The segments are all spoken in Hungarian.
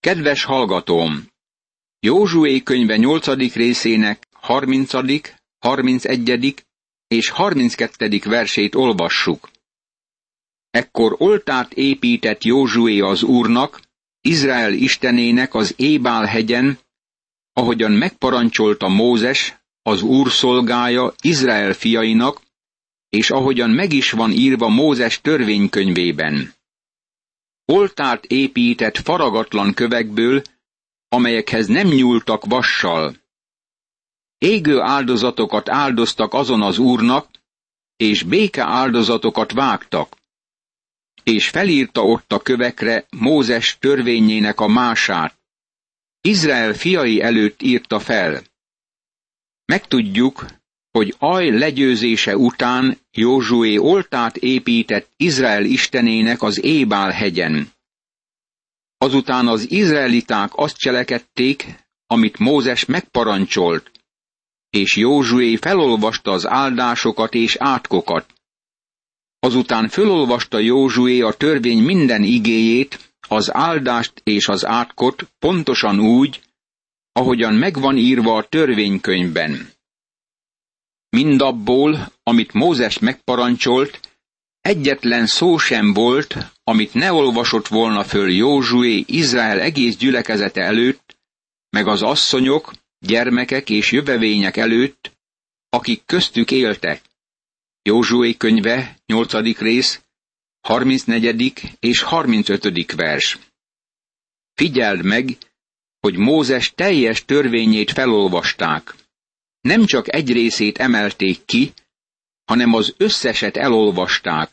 Kedves hallgatóm! Józsué könyve 8. részének 30., 31. és 32. versét olvassuk. Ekkor oltárt épített Józsué az Úrnak, Izrael istenének az Ébál hegyen, ahogyan megparancsolta Mózes, az Úr szolgája Izrael fiainak, és ahogyan meg is van írva Mózes törvénykönyvében. Oltárt épített faragatlan kövekből, amelyekhez nem nyúltak vassal. Égő áldozatokat áldoztak azon az úrnak, és béke áldozatokat vágtak. És felírta ott a kövekre Mózes törvényének a mását. Izrael fiai előtt írta fel. Megtudjuk, hogy Aj legyőzése után Józsué oltát épített Izrael istenének az Ébál hegyen. Azután az izraeliták azt cselekedték, amit Mózes megparancsolt, és Józsué felolvasta az áldásokat és átkokat. Azután felolvasta Józsué a törvény minden igéjét, az áldást és az átkot pontosan úgy, ahogyan megvan írva a törvénykönyvben. Mindabból, amit Mózes megparancsolt, egyetlen szó sem volt, amit ne olvasott volna föl Józsué Izrael egész gyülekezete előtt, meg az asszonyok, gyermekek és jövevények előtt, akik köztük éltek. Józsué könyve, 8. rész, 34. és 35. vers. Figyeld meg, hogy Mózes teljes törvényét felolvasták. Nem csak egy részét emelték ki, hanem az összeset elolvasták.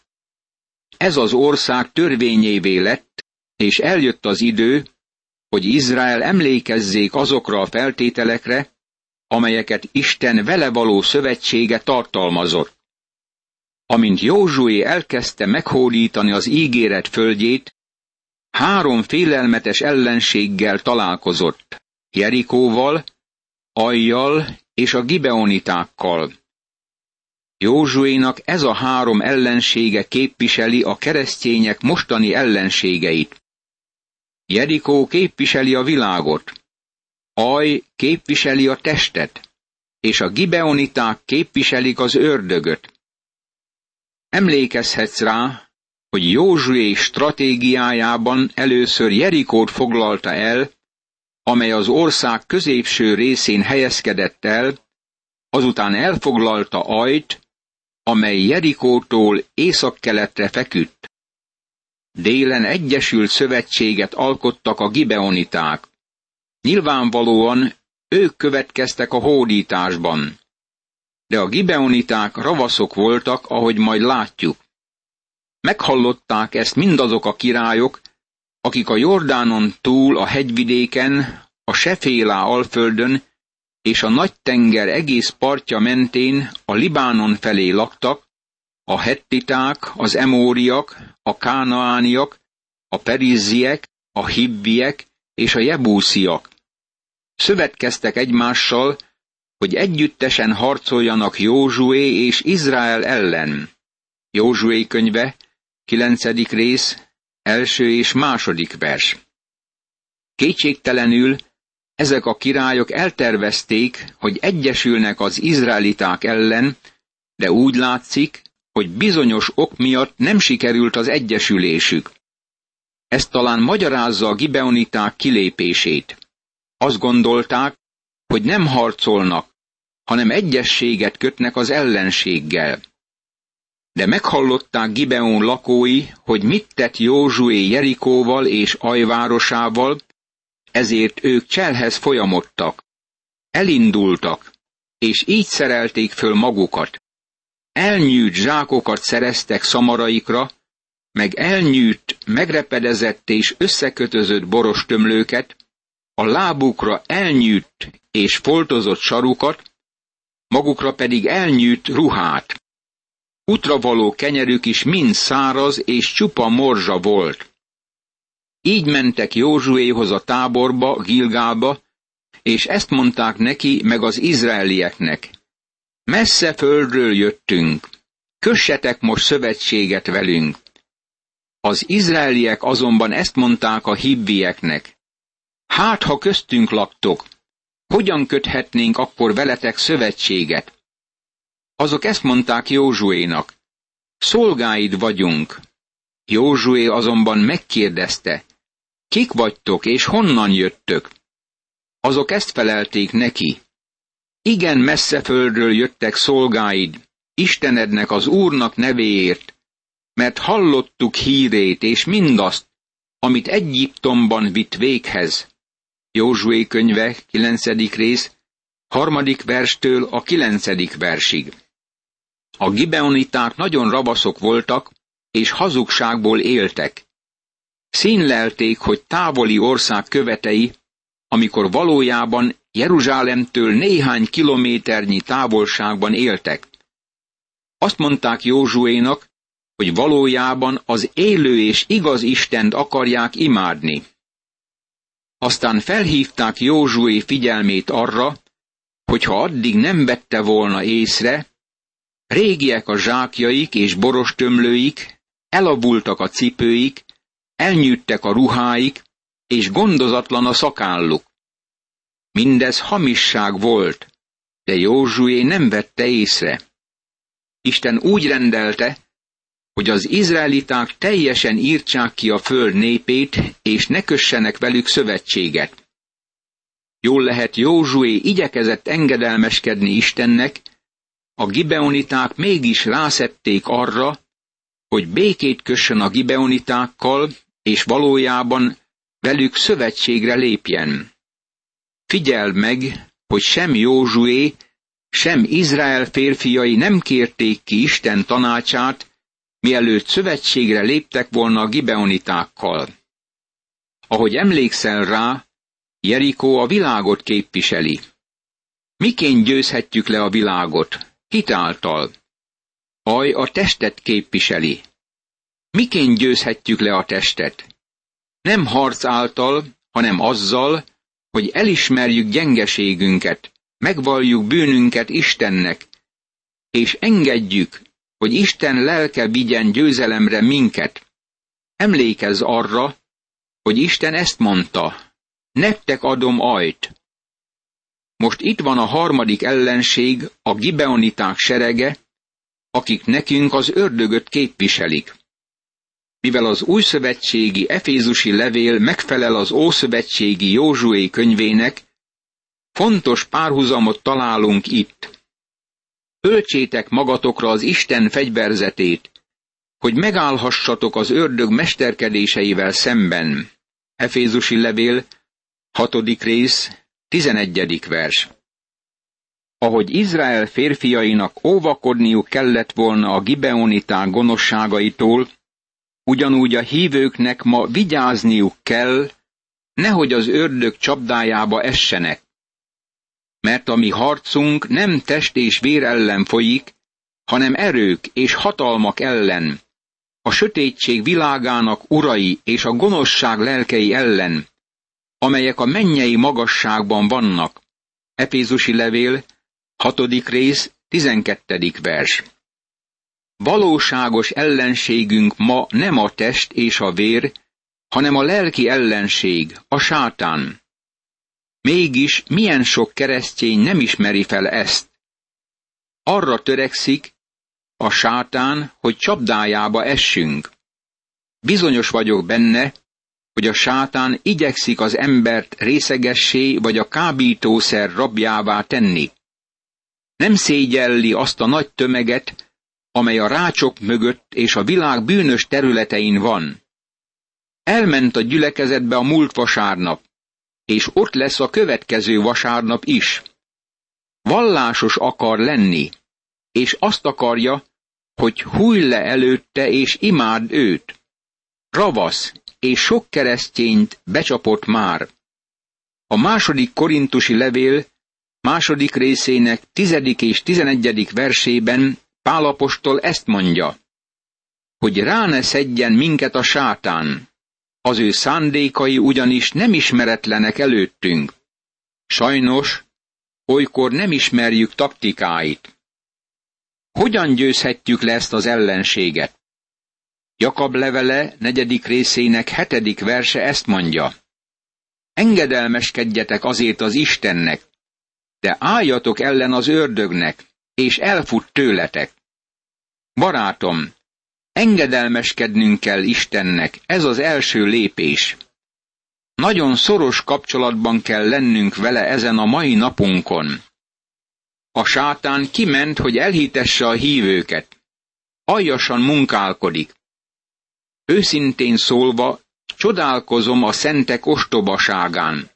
Ez az ország törvényévé lett, és eljött az idő, hogy Izrael emlékezzék azokra a feltételekre, amelyeket Isten vele való szövetsége tartalmazott. Amint Józsué elkezdte meghódítani az ígéret földjét, három félelmetes ellenséggel találkozott, Jerikóval, Ajjal és a Gibeonitákkal. Józsuénak ez a három ellensége képviseli a keresztények mostani ellenségeit. Jerikó képviseli a világot, Aj képviseli a testet, és a gibeoniták képviselik az ördögöt. Emlékezhetsz rá, hogy Józsué stratégiájában először Jerikót foglalta el, amely az ország középső részén helyezkedett el, azután elfoglalta Ajt, amely Jerikótól északkeletre feküdt. Délen egyesült szövetséget alkottak a gibeoniták. Nyilvánvalóan ők következtek a hódításban. De a gibeoniták ravaszok voltak, ahogy majd látjuk. Meghallották ezt mindazok a királyok, akik a Jordánon túl a hegyvidéken, a Sefélá alföldön és a nagy-tenger egész partja mentén a Libánon felé laktak, a hettiták, az emóriak, a kánaániak, a perizziek, a hibbiek és a jebúsziak. Szövetkeztek egymással, hogy együttesen harcoljanak Józsué és Izrael ellen. Józsué könyve, 9. rész, első és második vers. Kétségtelenül ezek a királyok eltervezték, hogy egyesülnek az izraeliták ellen, de úgy látszik, hogy bizonyos ok miatt nem sikerült az egyesülésük. Ez talán magyarázza a gibeoniták kilépését. Azt gondolták, hogy nem harcolnak, hanem egyességet kötnek az ellenséggel. De meghallották Gibeon lakói, hogy mit tett Józsué Jerikóval és Ajvárosával, ezért ők cselhez folyamodtak. Elindultak, és így szerelték föl magukat. Elnyűjt zsákokat szereztek szamaraikra, meg elnyűjt, megrepedezett és összekötözött boros tömlőket, a lábukra elnyűjt és foltozott sarukat, magukra pedig elnyűjt ruhát. Utra való kenyerük is mind száraz és csupa morzsa volt. Így mentek Józsuéhoz a táborba, Gilgálba, és ezt mondták neki meg az izraelieknek. Messze földről jöttünk, kössetek most szövetséget velünk. Az izraeliek azonban ezt mondták a hibbieknek. Hát, ha köztünk laktok, hogyan köthetnénk akkor veletek szövetséget? Azok ezt mondták Józsuénak. Szolgáid vagyunk. Józsué azonban megkérdezte, kik vagytok és honnan jöttök? Azok ezt felelték neki. Igen messze földről jöttek szolgáid, Istenednek az Úrnak nevéért, mert hallottuk hírét és mindazt, amit Egyiptomban vitt véghez. Józsué könyve, 9. rész, harmadik verstől a kilencedik versig. A gibeoniták nagyon rabaszok voltak, és hazugságból éltek. Színlelték, hogy távoli ország követei, amikor valójában Jeruzsálemtől néhány kilométernyi távolságban éltek. Azt mondták Józsuénak, hogy valójában az élő és igaz Istent akarják imádni. Aztán felhívták Józsué figyelmét arra, hogy ha addig nem vette volna észre, régiek a zsákjaik és borostömlőik, elavultak a cipőik, elnyűttek a ruháik, és gondozatlan a szakálluk. Mindez hamisság volt, de Józsué nem vette észre. Isten úgy rendelte, hogy az izraeliták teljesen írtsák ki a föld népét, és ne kössenek velük szövetséget. Jól lehet Józsué igyekezett engedelmeskedni Istennek, a gibeoniták mégis rászették arra, hogy békét kössön a gibeonitákkal, és valójában velük szövetségre lépjen. Figyeld meg, hogy sem Józsué, sem Izrael férfiai nem kérték ki Isten tanácsát, mielőtt szövetségre léptek volna a gibeonitákkal. Ahogy emlékszel rá, Jerikó a világot képviseli. Miként győzhetjük le a világot? Kitáltal. Aj a testet képviseli. Miként győzhetjük le a testet? Nem harc által, hanem azzal, hogy elismerjük gyengeségünket, megvalljuk bűnünket Istennek, és engedjük, hogy Isten lelke vigyen győzelemre minket. Emlékezz arra, hogy Isten ezt mondta, nektek adom ajt. Most itt van a harmadik ellenség, a gibeoniták serege, akik nekünk az ördögöt képviselik. Mivel az újszövetségi Efézusi levél megfelel az ószövetségi Józsué könyvének, fontos párhuzamot találunk itt. Öltsétek magatokra az Isten fegyverzetét, hogy megállhassatok az ördög mesterkedéseivel szemben. Efézusi levél, hatodik rész, tizenegyedik vers. Ahogy Izrael férfiainak óvakodniuk kellett volna a gibeoniták gonoszságaitól, ugyanúgy a hívőknek ma vigyázniuk kell, nehogy az ördög csapdájába essenek mert a mi harcunk nem test és vér ellen folyik, hanem erők és hatalmak ellen, a sötétség világának urai és a gonoszság lelkei ellen, amelyek a mennyei magasságban vannak. Efézusi levél, 6. rész, 12. vers. Valóságos ellenségünk ma nem a test és a vér, hanem a lelki ellenség, a sátán. Mégis milyen sok keresztény nem ismeri fel ezt. Arra törekszik, a sátán, hogy csapdájába essünk. Bizonyos vagyok benne, hogy a sátán igyekszik az embert részegessé vagy a kábítószer rabjává tenni. Nem szégyelli azt a nagy tömeget, amely a rácsok mögött és a világ bűnös területein van. Elment a gyülekezetbe a múlt vasárnap, és ott lesz a következő vasárnap is. Vallásos akar lenni, és azt akarja, hogy hújj le előtte és imád őt. Ravasz és sok keresztényt becsapott már. A második korintusi levél második részének tizedik és tizenegyedik versében Pálapostól ezt mondja, hogy rá ne szedjen minket a sátán, az ő szándékai ugyanis nem ismeretlenek előttünk. Sajnos, olykor nem ismerjük taktikáit. Hogyan győzhetjük le ezt az ellenséget? Jakab levele negyedik részének hetedik verse ezt mondja. engedelmeskedjetek azért az Istennek, de álljatok ellen az ördögnek, és elfut tőletek. Barátom, engedelmeskednünk kell Istennek, ez az első lépés. Nagyon szoros kapcsolatban kell lennünk vele ezen a mai napunkon. A sátán kiment, hogy elhitesse a hívőket. Aljasan munkálkodik. Őszintén szólva, csodálkozom a szentek ostobaságán.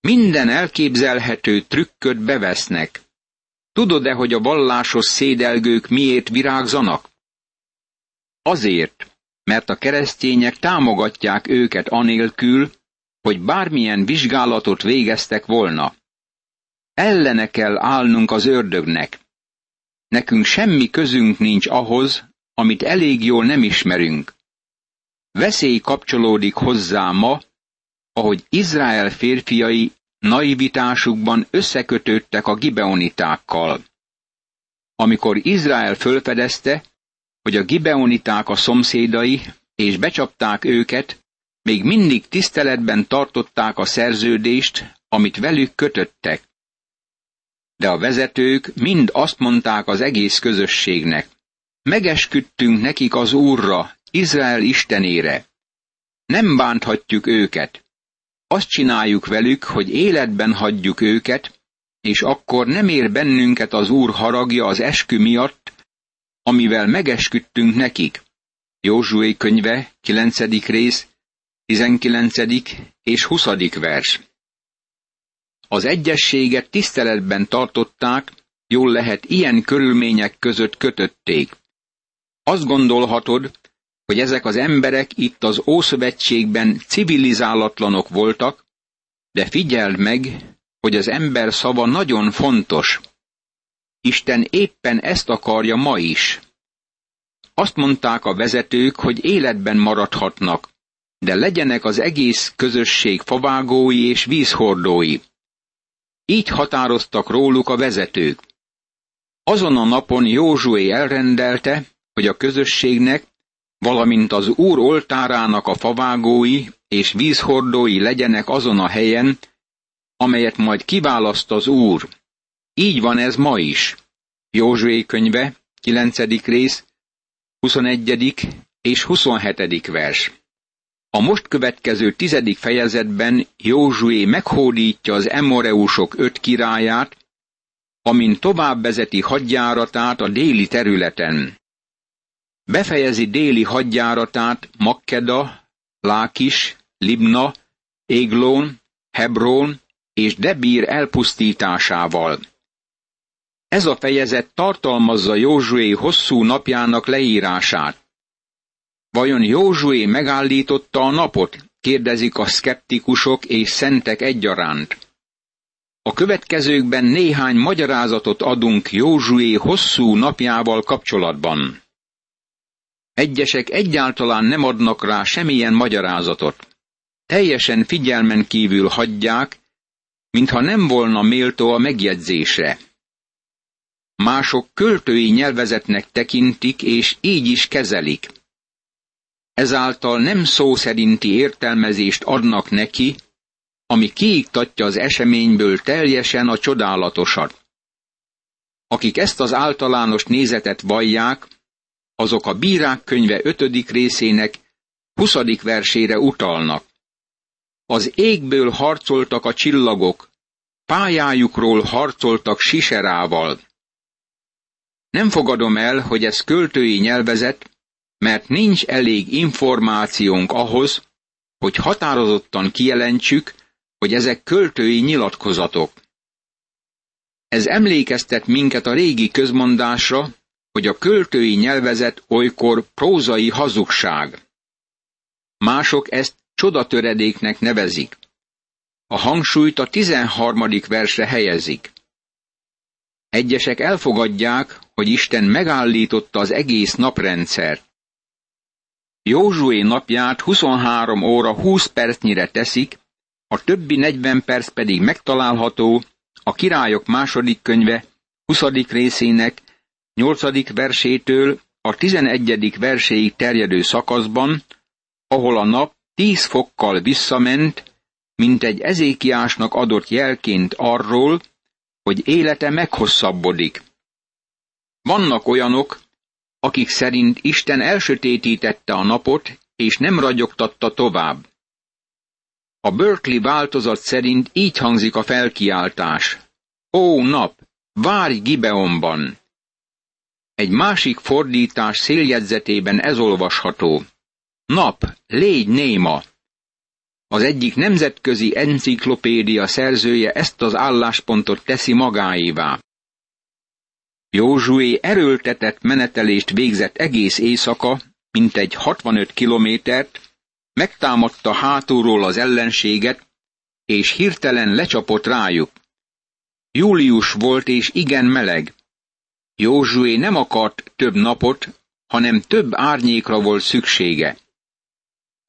Minden elképzelhető trükköt bevesznek. Tudod-e, hogy a vallásos szédelgők miért virágzanak? Azért, mert a keresztények támogatják őket anélkül, hogy bármilyen vizsgálatot végeztek volna. Ellene kell állnunk az ördögnek. Nekünk semmi közünk nincs ahhoz, amit elég jól nem ismerünk. Veszély kapcsolódik hozzá ma, ahogy Izrael férfiai naivitásukban összekötődtek a gibeonitákkal. Amikor Izrael fölfedezte, hogy a gibeoniták a szomszédai, és becsapták őket, még mindig tiszteletben tartották a szerződést, amit velük kötöttek. De a vezetők mind azt mondták az egész közösségnek. Megesküdtünk nekik az Úrra, Izrael istenére. Nem bánthatjuk őket. Azt csináljuk velük, hogy életben hagyjuk őket, és akkor nem ér bennünket az Úr haragja az eskü miatt, amivel megesküdtünk nekik. Józsué könyve, 9. rész, 19. és 20. vers. Az egyességet tiszteletben tartották, jól lehet ilyen körülmények között kötötték. Azt gondolhatod, hogy ezek az emberek itt az Ószövetségben civilizálatlanok voltak, de figyeld meg, hogy az ember szava nagyon fontos. Isten éppen ezt akarja ma is. Azt mondták a vezetők, hogy életben maradhatnak, de legyenek az egész közösség favágói és vízhordói. Így határoztak róluk a vezetők. Azon a napon Józsué elrendelte, hogy a közösségnek, valamint az Úr oltárának a favágói és vízhordói legyenek azon a helyen, amelyet majd kiválaszt az Úr. Így van ez ma is. Józsué könyve, 9. rész, 21. és 27. vers. A most következő tizedik fejezetben Józsué meghódítja az emoreusok öt királyát, amin tovább vezeti hadjáratát a déli területen. Befejezi déli hadjáratát Makkeda, Lákis, Libna, Églón, Hebrón és Debír elpusztításával. Ez a fejezet tartalmazza Józsué hosszú napjának leírását. Vajon Józsué megállította a napot? kérdezik a szkeptikusok és szentek egyaránt. A következőkben néhány magyarázatot adunk Józsué hosszú napjával kapcsolatban. Egyesek egyáltalán nem adnak rá semmilyen magyarázatot. Teljesen figyelmen kívül hagyják, mintha nem volna méltó a megjegyzésre. Mások költői nyelvezetnek tekintik, és így is kezelik. Ezáltal nem szó szerinti értelmezést adnak neki, ami kiiktatja az eseményből teljesen a csodálatosat. Akik ezt az általános nézetet vallják, azok a bírák könyve ötödik részének huszadik versére utalnak. Az égből harcoltak a csillagok, pályájukról harcoltak siserával. Nem fogadom el, hogy ez költői nyelvezet, mert nincs elég információnk ahhoz, hogy határozottan kijelentsük, hogy ezek költői nyilatkozatok. Ez emlékeztet minket a régi közmondásra, hogy a költői nyelvezet olykor prózai hazugság. Mások ezt csodatöredéknek nevezik. A hangsúlyt a tizenharmadik versre helyezik. Egyesek elfogadják, hogy Isten megállította az egész naprendszert. Józsué napját 23 óra 20 percnyire teszik, a többi 40 perc pedig megtalálható a királyok második könyve 20. részének 8. versétől a 11. verséig terjedő szakaszban, ahol a nap 10 fokkal visszament, mint egy ezékiásnak adott jelként arról, hogy élete meghosszabbodik. Vannak olyanok, akik szerint Isten elsötétítette a napot, és nem ragyogtatta tovább. A Berkeley változat szerint így hangzik a felkiáltás. Ó nap, várj Gibeonban! Egy másik fordítás széljegyzetében ez olvasható. Nap, légy néma! Az egyik nemzetközi enciklopédia szerzője ezt az álláspontot teszi magáévá. Józsué erőltetett menetelést végzett egész éjszaka, mintegy 65 kilométert, megtámadta hátulról az ellenséget, és hirtelen lecsapott rájuk. Július volt és igen meleg. Józsué nem akart több napot, hanem több árnyékra volt szüksége.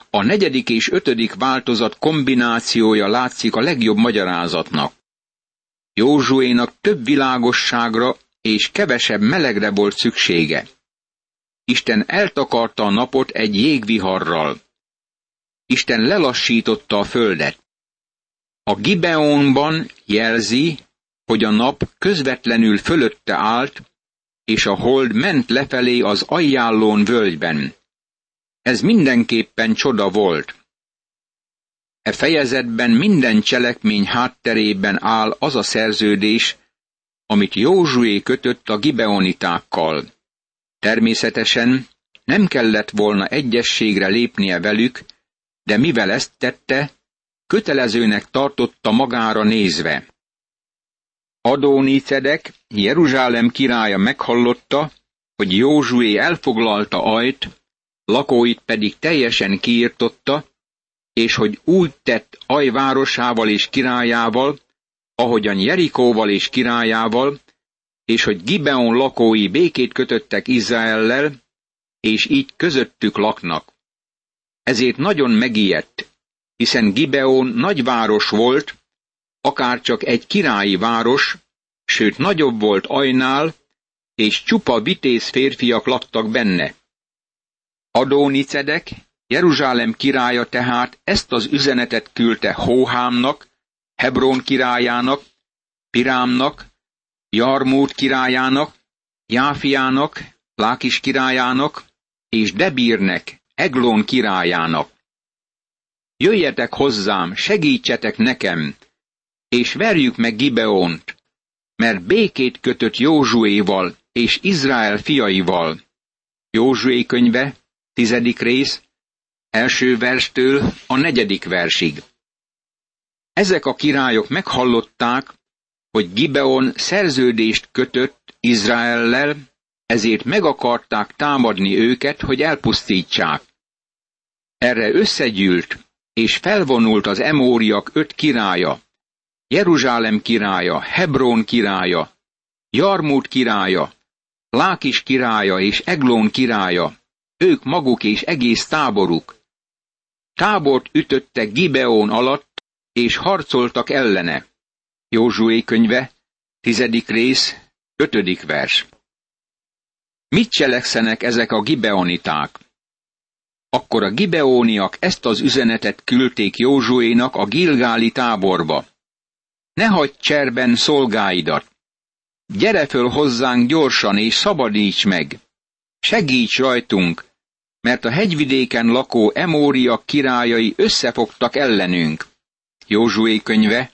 A negyedik és ötödik változat kombinációja látszik a legjobb magyarázatnak. Józsuénak több világosságra és kevesebb melegre volt szüksége. Isten eltakarta a napot egy jégviharral. Isten lelassította a földet. A Gibeonban jelzi, hogy a nap közvetlenül fölötte állt, és a hold ment lefelé az ajjállón völgyben. Ez mindenképpen csoda volt. E fejezetben minden cselekmény hátterében áll az a szerződés, amit Józsué kötött a gibeonitákkal. Természetesen nem kellett volna egyességre lépnie velük, de mivel ezt tette, kötelezőnek tartotta magára nézve. Adónicedek, Jeruzsálem királya meghallotta, hogy Józsué elfoglalta Ajt, lakóit pedig teljesen kiirtotta, és hogy úgy tett Aj városával és királyával, ahogyan Jerikóval és királyával, és hogy Gibeon lakói békét kötöttek Izraellel, és így közöttük laknak. Ezért nagyon megijedt, hiszen Gibeon nagyváros volt, akár csak egy királyi város, sőt nagyobb volt Ajnál, és csupa vitéz férfiak laktak benne. Adónicedek, Jeruzsálem királya tehát ezt az üzenetet küldte Hóhámnak, Hebrón királyának, Pirámnak, Jarmút királyának, Jáfiának, Lákis királyának és Debírnek, Eglón királyának. Jöjjetek hozzám, segítsetek nekem, és verjük meg Gibeont, mert békét kötött Józsuéval és Izrael fiaival. Józsué könyve, tizedik rész, első verstől a negyedik versig. Ezek a királyok meghallották, hogy Gibeon szerződést kötött Izraellel, ezért meg akarták támadni őket, hogy elpusztítsák. Erre összegyűlt, és felvonult az emóriak öt királya, Jeruzsálem királya, Hebrón királya, Jarmút királya, Lákis királya és Eglón királya, ők maguk és egész táboruk. Tábort ütöttek Gibeon alatt, és harcoltak ellene. Józsué könyve, tizedik rész, ötödik vers. Mit cselekszenek ezek a gibeoniták? Akkor a gibeóniak ezt az üzenetet küldték Józsuénak a Gilgáli táborba. Ne hagyd cserben szolgáidat! Gyere föl hozzánk gyorsan és szabadíts meg! Segíts rajtunk, mert a hegyvidéken lakó emóriak királyai összefogtak ellenünk. Józsué könyve,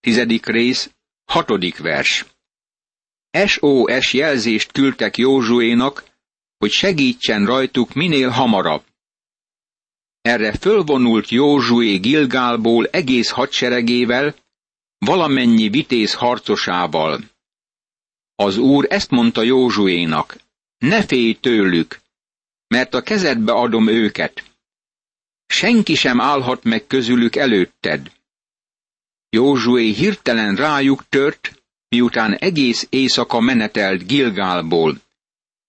tizedik rész, hatodik vers. SOS jelzést küldtek Józsuénak, hogy segítsen rajtuk minél hamarabb. Erre fölvonult Józsué Gilgálból egész hadseregével, valamennyi vitéz harcosával. Az úr ezt mondta Józsuénak, ne félj tőlük, mert a kezedbe adom őket. Senki sem állhat meg közülük előtted. Józsué hirtelen rájuk tört, miután egész éjszaka menetelt Gilgálból.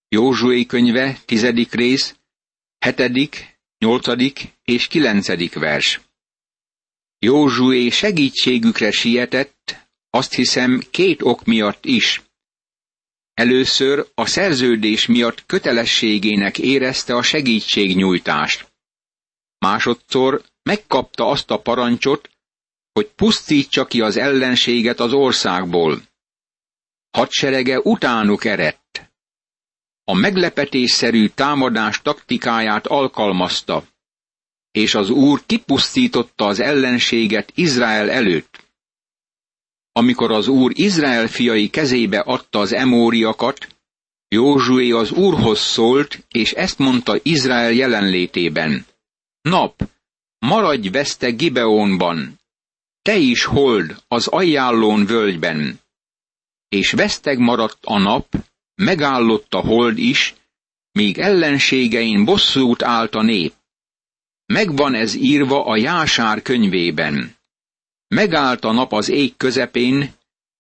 Józsué könyve, tizedik rész, hetedik, nyolcadik és kilencedik vers. Józsué segítségükre sietett, azt hiszem két ok miatt is. Először a szerződés miatt kötelességének érezte a segítségnyújtást. Másodszor megkapta azt a parancsot, hogy pusztítsa ki az ellenséget az országból. Hadserege utánuk erett. A meglepetésszerű támadás taktikáját alkalmazta, és az Úr kipusztította az ellenséget Izrael előtt. Amikor az Úr Izrael fiai kezébe adta az emóriakat, Józsué az Úrhoz szólt, és ezt mondta Izrael jelenlétében. Nap, maradj veszte Gibeonban, te is hold az ajánlón völgyben. És veszteg maradt a nap, megállott a hold is, míg ellenségein bosszút állt a nép. Megvan ez írva a Jásár könyvében. Megállt a nap az ég közepén,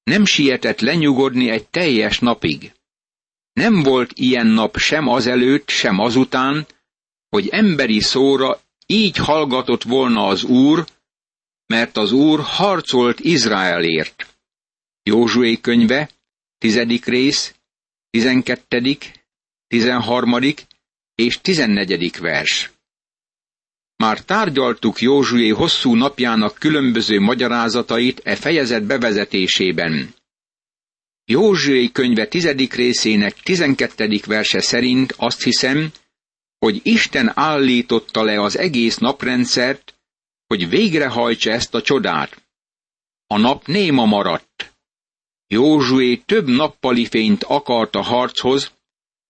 nem sietett lenyugodni egy teljes napig. Nem volt ilyen nap sem azelőtt, sem azután, hogy emberi szóra így hallgatott volna az Úr, mert az Úr harcolt Izraelért. Józsué könyve, tizedik rész, tizenkettedik, tizenharmadik és tizennegyedik vers. Már tárgyaltuk Józsué hosszú napjának különböző magyarázatait e fejezet bevezetésében. Józsué könyve tizedik részének tizenkettedik verse szerint azt hiszem, hogy Isten állította le az egész naprendszert, hogy végrehajtsa ezt a csodát. A nap néma maradt. Józsué több nappali fényt akart a harchoz,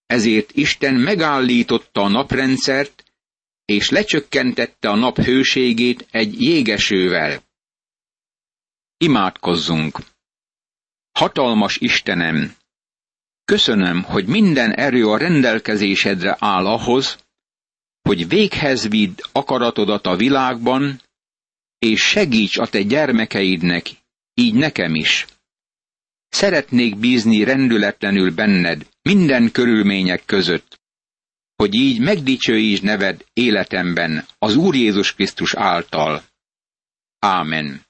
ezért Isten megállította a naprendszert, és lecsökkentette a nap hőségét egy jégesővel. Imádkozzunk! Hatalmas Istenem! Köszönöm, hogy minden erő a rendelkezésedre áll ahhoz, hogy véghez vidd akaratodat a világban, és segíts a te gyermekeidnek, így nekem is. Szeretnék bízni rendületlenül benned minden körülmények között, hogy így megdicsőítsd neved életemben az Úr Jézus Krisztus által. Ámen.